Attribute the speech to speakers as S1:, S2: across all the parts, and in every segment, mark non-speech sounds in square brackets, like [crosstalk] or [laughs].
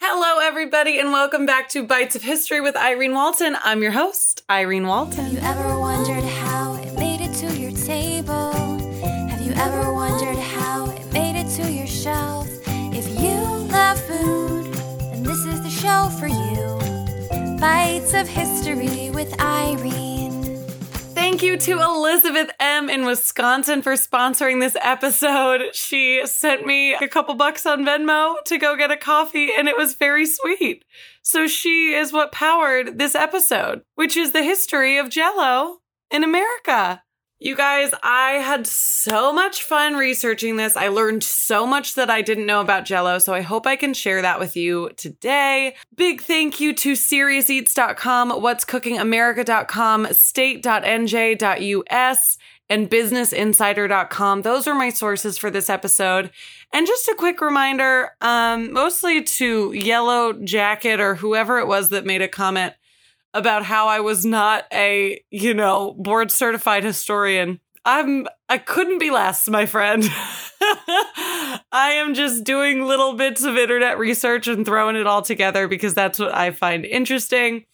S1: Hello, everybody, and welcome back to Bites of History with Irene Walton. I'm your host, Irene Walton.
S2: Have you ever wondered how it made it to your table? Have you ever wondered how it made it to your shelf? If you love food, then this is the show for you. Bites of History with Irene.
S1: Thank you to Elizabeth M. in Wisconsin for sponsoring this episode. She sent me a couple bucks on Venmo to go get a coffee, and it was very sweet. So she is what powered this episode, which is the history of Jello in America. You guys, I had so much fun researching this. I learned so much that I didn't know about Jello, so I hope I can share that with you today. Big thank you to SeriousEats.com, What'sCookingAmerica.com, State.nj.us, and BusinessInsider.com. Those are my sources for this episode. And just a quick reminder, um, mostly to Yellow Jacket or whoever it was that made a comment about how I was not a, you know, board certified historian. I'm I couldn't be less, my friend. [laughs] I am just doing little bits of internet research and throwing it all together because that's what I find interesting.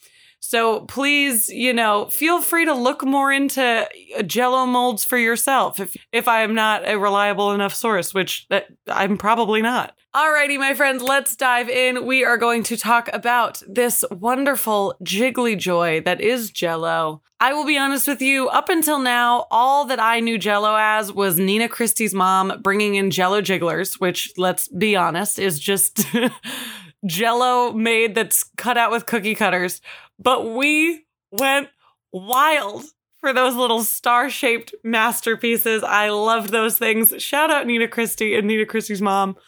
S1: So please, you know, feel free to look more into uh, jello molds for yourself if if I am not a reliable enough source, which I'm probably not. Alrighty, my friends, let's dive in. We are going to talk about this wonderful jiggly joy that is jello. I will be honest with you, up until now, all that I knew jello as was Nina Christie's mom bringing in jello jigglers, which let's be honest is just [laughs] jello made that's cut out with cookie cutters. But we went wild for those little star shaped masterpieces. I loved those things. Shout out Nina Christie and Nina Christie's mom.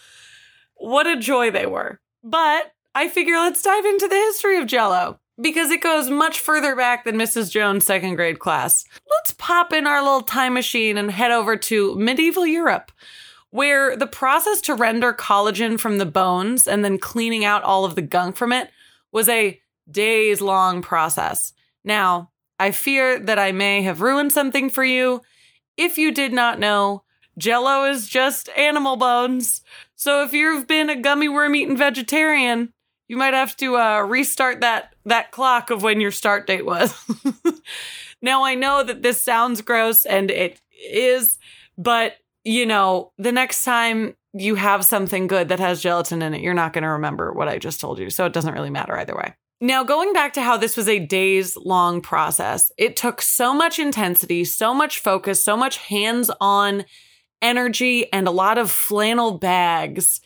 S1: What a joy they were. But I figure let's dive into the history of Jello because it goes much further back than Mrs. Jones' second grade class. Let's pop in our little time machine and head over to medieval Europe, where the process to render collagen from the bones and then cleaning out all of the gunk from it was a days long process. Now, I fear that I may have ruined something for you. If you did not know, Jello is just animal bones. So if you've been a gummy worm eating vegetarian, you might have to uh, restart that that clock of when your start date was. [laughs] now I know that this sounds gross and it is, but you know, the next time you have something good that has gelatin in it, you're not going to remember what I just told you. So it doesn't really matter either way. Now, going back to how this was a days long process, it took so much intensity, so much focus, so much hands on energy, and a lot of flannel bags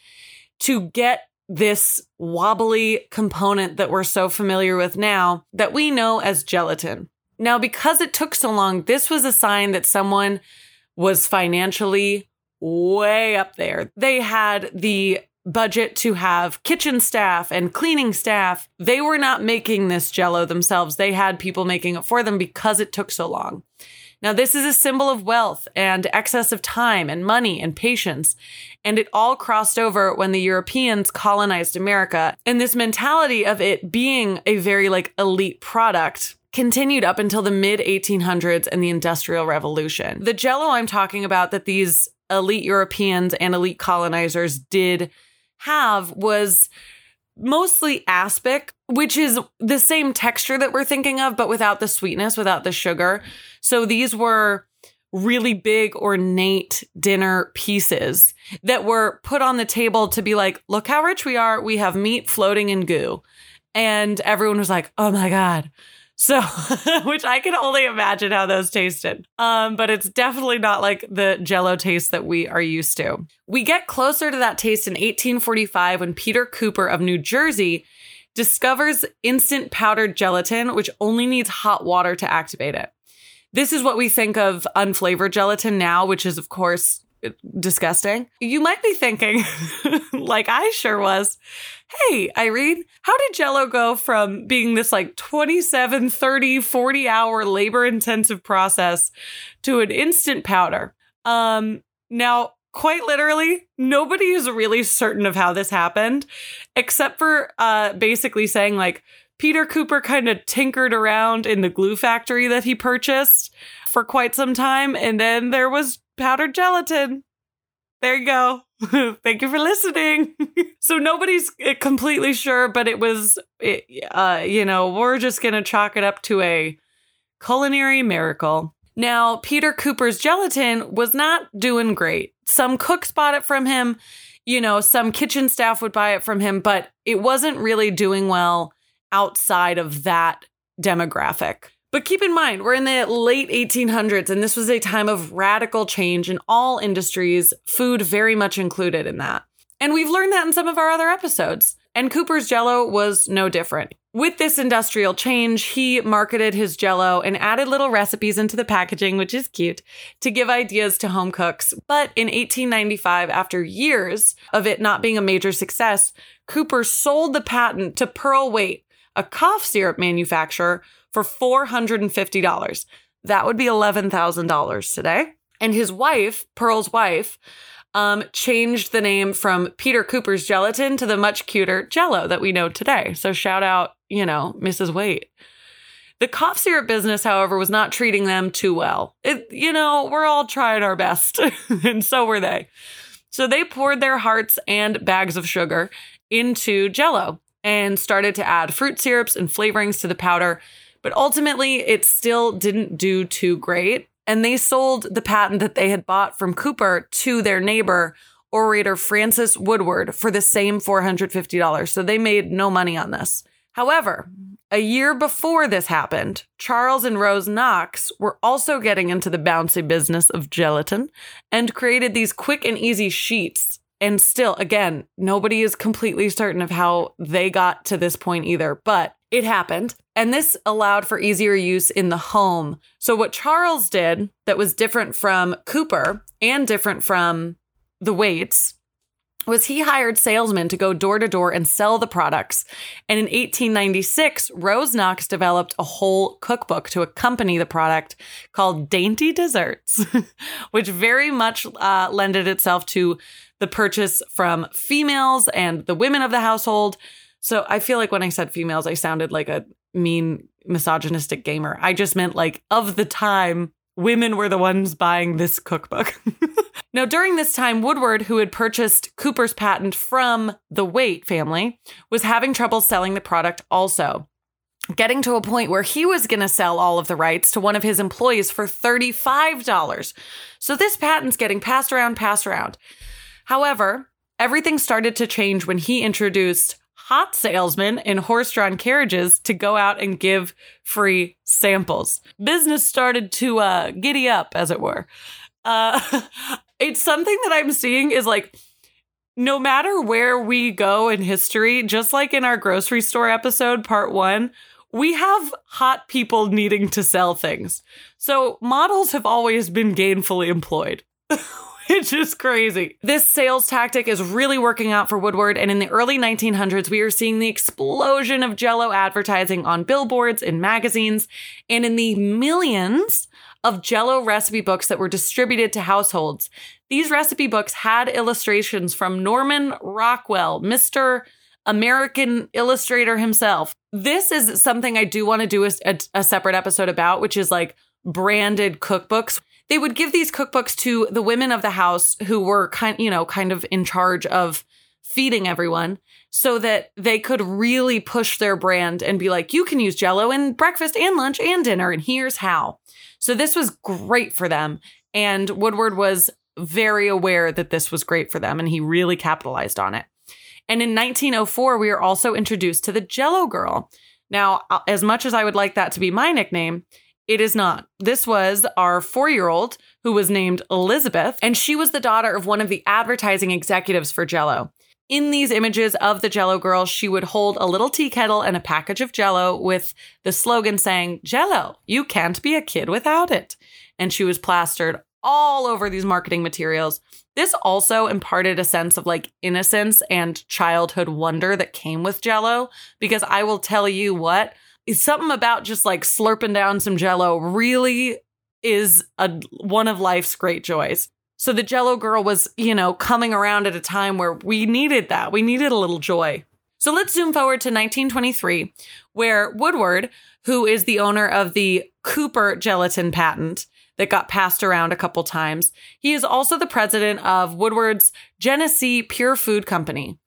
S1: to get this wobbly component that we're so familiar with now that we know as gelatin. Now, because it took so long, this was a sign that someone was financially way up there. They had the budget to have kitchen staff and cleaning staff. They were not making this jello themselves. They had people making it for them because it took so long. Now, this is a symbol of wealth and excess of time and money and patience. And it all crossed over when the Europeans colonized America. And this mentality of it being a very like elite product continued up until the mid 1800s and the Industrial Revolution. The jello I'm talking about that these elite Europeans and elite colonizers did have was mostly aspic, which is the same texture that we're thinking of, but without the sweetness, without the sugar. So these were really big, ornate dinner pieces that were put on the table to be like, look how rich we are. We have meat floating in goo. And everyone was like, oh my God. So, [laughs] which I can only imagine how those tasted. Um, but it's definitely not like the jello taste that we are used to. We get closer to that taste in 1845 when Peter Cooper of New Jersey discovers instant powdered gelatin, which only needs hot water to activate it. This is what we think of unflavored gelatin now, which is, of course, disgusting. You might be thinking, [laughs] like I sure was, hey, Irene, how did Jello go from being this like 27, 30, 40 hour labor intensive process to an instant powder? Um, now, quite literally, nobody is really certain of how this happened, except for uh, basically saying like, Peter Cooper kind of tinkered around in the glue factory that he purchased for quite some time, and then there was powdered gelatin. there you go. [laughs] Thank you for listening. [laughs] so nobody's uh, completely sure, but it was, it, uh, you know, we're just going to chalk it up to a culinary miracle. Now, Peter Cooper's gelatin was not doing great. Some cooks bought it from him, you know, some kitchen staff would buy it from him, but it wasn't really doing well outside of that demographic. But keep in mind, we're in the late 1800s, and this was a time of radical change in all industries, food very much included in that. And we've learned that in some of our other episodes. And Cooper's Jello was no different. With this industrial change, he marketed his Jello and added little recipes into the packaging, which is cute, to give ideas to home cooks. But in 1895, after years of it not being a major success, Cooper sold the patent to Pearle Wait, a cough syrup manufacturer, for $450. That would be $11,000 today. And his wife, Pearle's wife, um, changed the name from Peter Cooper's gelatin to the much cuter Jello that we know today. So shout out, you know, Mrs. Wait. The cough syrup business, however, was not treating them too well. It, you know, we're all trying our best, [laughs] and so were they. So they poured their hearts and bags of sugar into Jello and started to add fruit syrups and flavorings to the powder but ultimately, it still didn't do too great. And they sold the patent that they had bought from Cooper to their neighbor, Orator Francis Woodward, for the same $450. So they made no money on this. However, a year before this happened, Charles and Rose Knox were also getting into the bouncy business of gelatin and created these quick and easy sheets. And still, again, nobody is completely certain of how they got to this point either, but it happened. And this allowed for easier use in the home. So, what Charles did that was different from Cooper and different from the Waits was he hired salesmen to go door to door and sell the products. And in 1896, Rose Knox developed a whole cookbook to accompany the product called Dainty Desserts, [laughs] which very much uh, lended itself to the purchase from females and the women of the household. So I feel like when I said females, I sounded like a mean misogynistic gamer. I just meant like of the time, women were the ones buying this cookbook. [laughs] now, during this time, Woodward, who had purchased Cooper's patent from the Wait family, was having trouble selling the product also. Getting to a point where he was going to sell all of the rights to one of his employees for $35. So this patent's getting passed around, passed around. However, everything started to change when he introduced hot salesmen in horse drawn carriages to go out and give free samples. Business started to uh, giddy up, as it were. Uh, [laughs] it's something that I'm seeing is like, no matter where we go in history, just like in our grocery store episode, part one, we have hot people needing to sell things. So models have always been gainfully employed. [laughs] [laughs] It's just crazy. This sales tactic is really working out for Woodward. And in the early 1900s, we are seeing the explosion of Jello advertising on billboards, in magazines, and in the millions of Jello recipe books that were distributed to households. These recipe books had illustrations from Norman Rockwell, Mr. American illustrator himself. This is something I do want to do a, a, a separate episode about, which is like branded cookbooks they would give these cookbooks to the women of the house who were kind, you know, kind of in charge of feeding everyone so that they could really push their brand and be like, you can use jello in breakfast and lunch and dinner, and here's how. So this was great for them. And Woodward was very aware that this was great for them, and he really capitalized on it. And in 1904, we are also introduced to the Jello Girl. Now, uh, as much as I would like that to be my nickname, it is not. This was our four year old who was named Elizabeth, and she was the daughter of one of the advertising executives for Jello. In these images of the Jello girl, she would hold a little tea kettle and a package of Jello with the slogan saying, Jello, you can't be a kid without it. And she was plastered all over these marketing materials. This also imparted a sense of like innocence and childhood wonder that came with Jello, because I will tell you what, something about just like slurping down some jello really is a one of life's great joys. So the jello girl was, you know, coming around at a time where we needed that. We needed a little joy. So let's zoom forward to 1923 where Woodward, who is the owner of the Cooper gelatin patent, that got passed around a couple times. He is also the president of Woodward's Genesee Pure Food Company.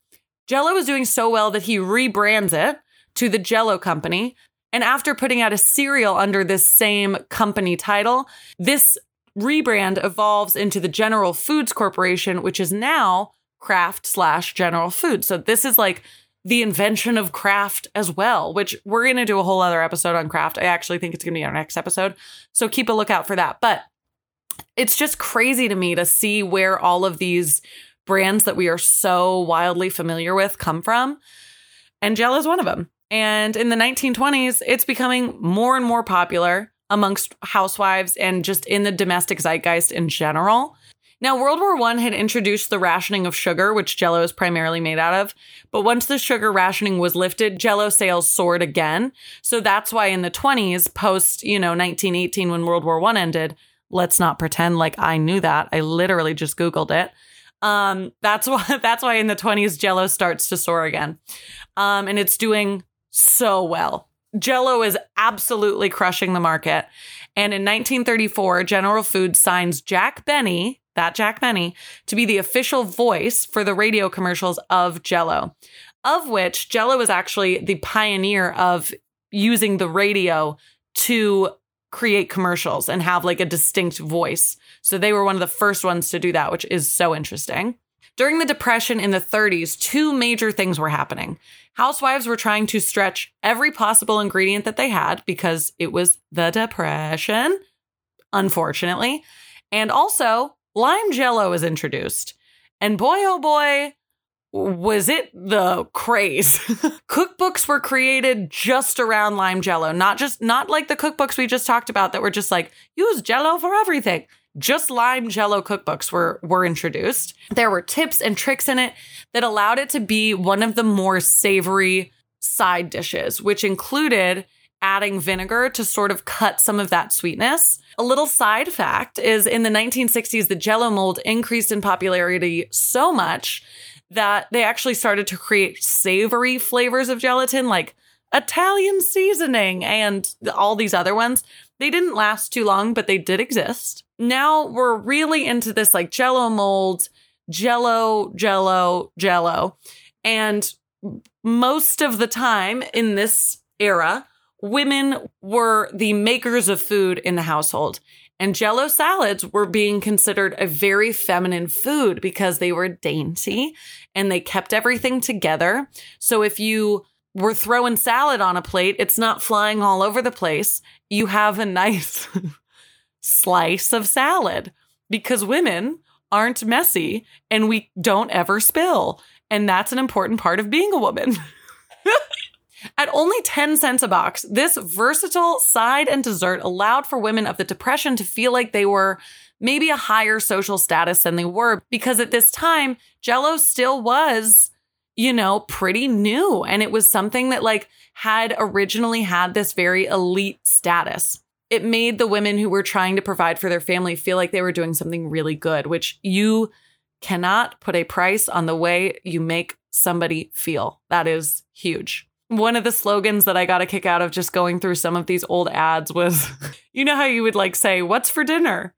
S1: Jello is doing so well that he rebrands it to the Jello Company. And after putting out a cereal under this same company title, this rebrand evolves into the General Foods Corporation, which is now Kraft slash General Foods. So this is like the invention of Kraft as well, which we're going to do a whole other episode on Kraft. I actually think it's going to be our next episode. So keep a lookout for that. But it's just crazy to me to see where all of these brands that we are so wildly familiar with come from. And Jello is one of them. And in the 1920s, it's becoming more and more popular amongst housewives and just in the domestic zeitgeist in general. Now, World War I had introduced the rationing of sugar, which Jello is primarily made out of. But once the sugar rationing was lifted, Jello sales soared again. So that's why in the 20s, post, you know, 1918, when World War I ended, let's not pretend like I knew that. I literally just Googled it. Um, that's [laughs] why that's why in the 20s Jello starts to soar again. Um, and it's doing so well. Jello is absolutely crushing the market. And in 1934, General Foods signs Jack Benny, that Jack Benny, to be the official voice for the radio commercials of Jello, of which Jello is actually the pioneer of using the radio to create commercials and have like a distinct voice. So they were one of the first ones to do that, which is so interesting. During the Depression in the 30s, two major things were happening. Housewives were trying to stretch every possible ingredient that they had because it was the Depression, unfortunately. And also, lime jello was introduced. And boy, oh boy, was it the craze. [laughs] cookbooks were created just around lime jello, not just, not like the cookbooks we just talked about that were just like, use jello for everything. Just lime jello cookbooks were, were introduced. There were tips and tricks in it that allowed it to be one of the more savory side dishes, which included adding vinegar to sort of cut some of that sweetness. A little side fact is in the 1960s, the jello mold increased in popularity so much that they actually started to create savory flavors of gelatin, like Italian seasoning and all these other ones. They didn't last too long, but they did exist. Now we're really into this like jello mold, jello, jello, jello. And most of the time in this era, women were the makers of food in the household. And jello salads were being considered a very feminine food because they were dainty and they kept everything together. So if you were throwing salad on a plate, it's not flying all over the place. You have a nice [laughs] slice of salad because women aren't messy and we don't ever spill. And that's an important part of being a woman. [laughs] At only 10 cents a box, this versatile side and dessert allowed for women of the Depression to feel like they were maybe a higher social status than they were because at this time, Jello still was, you know, pretty new. And it was something that like had originally had this very elite status. It made the women who were trying to provide for their family feel like they were doing something really good, which you cannot put a price on the way you make somebody feel. That is huge one of the slogans that I got a kick out of just going through some of these old ads was [laughs] you know how you would like say, What's for dinner?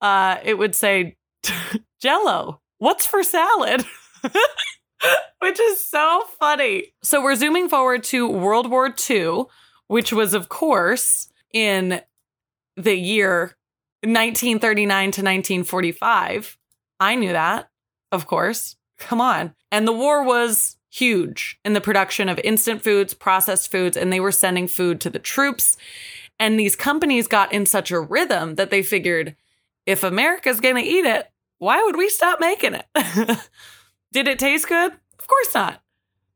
S1: Uh, it would say, [laughs] Jello, what's for salad? [laughs] [laughs] which is so funny. So we're zooming forward to World War II, which was, of course, in the year 1939 to 1945. I knew that, of course. Come on. And the war was huge in the production of instant foods, processed foods, and they were sending food to the troops. And these companies got in such a rhythm that they figured if America's going to eat it, why would we stop making it? [laughs] Did it taste good? Of course not.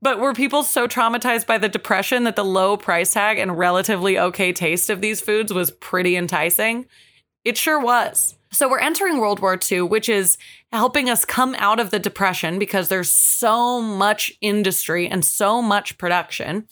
S1: But were people so traumatized by the depression that the low price tag and relatively okay taste of these foods was pretty enticing? It sure was. So we're entering World War II, which is helping us come out of the depression because there's so much industry and so much production.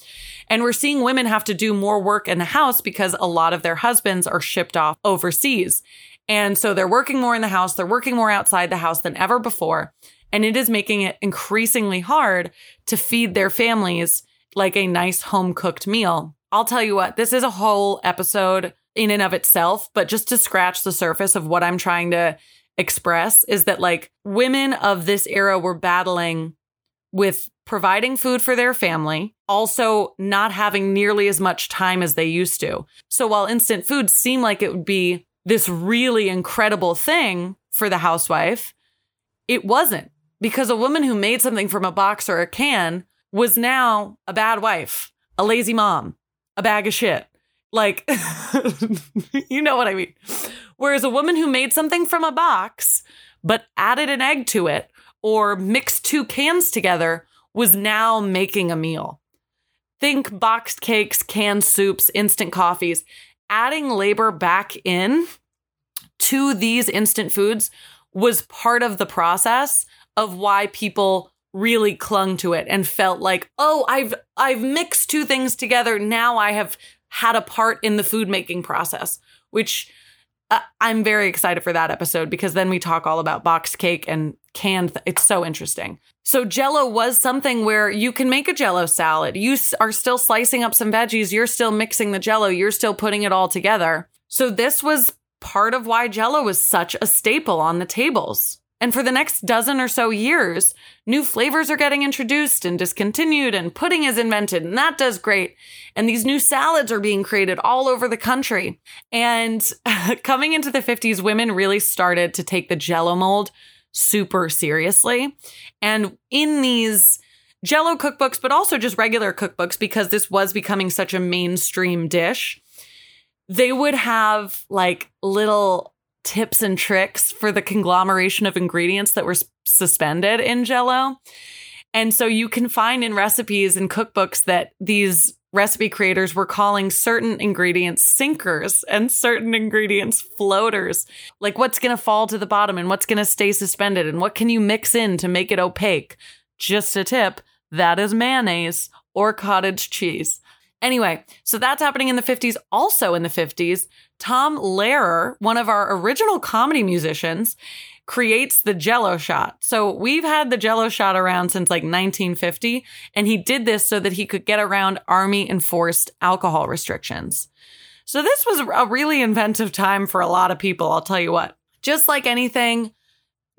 S1: And we're seeing women have to do more work in the house because a lot of their husbands are shipped off overseas. And so they're working more in the house, they're working more outside the house than ever before. And it is making it increasingly hard to feed their families like a nice home cooked meal. I'll tell you what, this is a whole episode in and of itself, but just to scratch the surface of what I'm trying to express is that like women of this era were battling with providing food for their family, also not having nearly as much time as they used to. So while instant food seemed like it would be this really incredible thing for the housewife, it wasn't because a woman who made something from a box or a can was now a bad wife, a lazy mom, a bag of shit. Like, [laughs] you know what I mean. Whereas a woman who made something from a box, but added an egg to it or mixed two cans together was now making a meal. Think boxed cakes, canned soups, instant coffees. Adding labor back in to these instant foods was part of the process of why people really clung to it and felt like, "Oh, I've I've mixed two things together. Now I have had a part in the food making process," which uh, I'm very excited for that episode because then we talk all about boxed cake and canned. Th- it's so interesting. So Jello was something where you can make a Jello salad. You s- are still slicing up some veggies. You're still mixing the Jello. You're still putting it all together. So this was part of why Jello was such a staple on the tables. And for the next dozen or so years, new flavors are getting introduced and discontinued, and pudding is invented, and that does great. And these new salads are being created all over the country. And [laughs] coming into the 50s, women really started to take the jello mold super seriously. And in these jello cookbooks, but also just regular cookbooks, because this was becoming such a mainstream dish, they would have like little tips and tricks for the conglomeration of ingredients that were suspended in jello. And so you can find in recipes and cookbooks that these recipe creators were calling certain ingredients sinkers and certain ingredients floaters. Like what's going to fall to the bottom and what's going to stay suspended and what can you mix in to make it opaque. Just a tip, that is mayonnaise or cottage cheese. Anyway, so that's happening in the 50s. Also in the 50s, Tom Lehrer, one of our original comedy musicians, creates the jello shot. So we've had the jello shot around since like 1950, and he did this so that he could get around army enforced alcohol restrictions. So this was a really inventive time for a lot of people, I'll tell you what. Just like anything,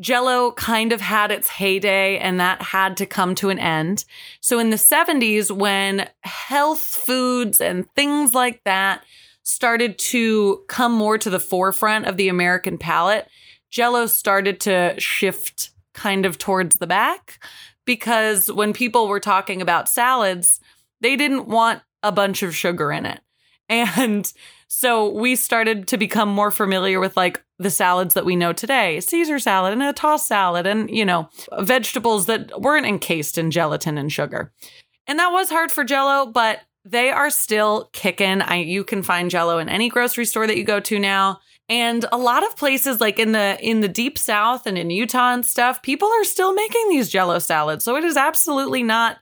S1: Jello kind of had its heyday and that had to come to an end. So in the 70s, when health foods and things like that started to come more to the forefront of the American palate, Jello started to shift kind of towards the back because when people were talking about salads, they didn't want a bunch of sugar in it. [laughs] And so we started to become more familiar with like the salads that we know today Caesar salad and a tossed salad, and, you know, vegetables that weren't encased in gelatin and sugar. And that was hard for Jello, but they are still kicking. I, you can find Jello in any grocery store that you go to now. And a lot of places like in the in the deep south and in Utah and stuff, people are still making these jello salads. So it is absolutely not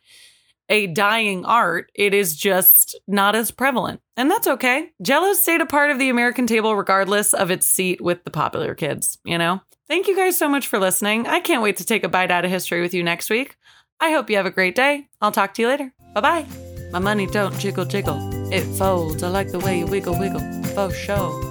S1: a dying art. It is just not as prevalent. And that's okay. Jello stayed a part of the American table regardless of its seat with the popular kids, you know? Thank you guys so much for listening. I can't wait to take a bite out of history with you next week. I hope you have a great day. I'll talk to you later. Bye bye. My money don't jiggle jiggle. It folds. I like the way you wiggle wiggle. Faux show.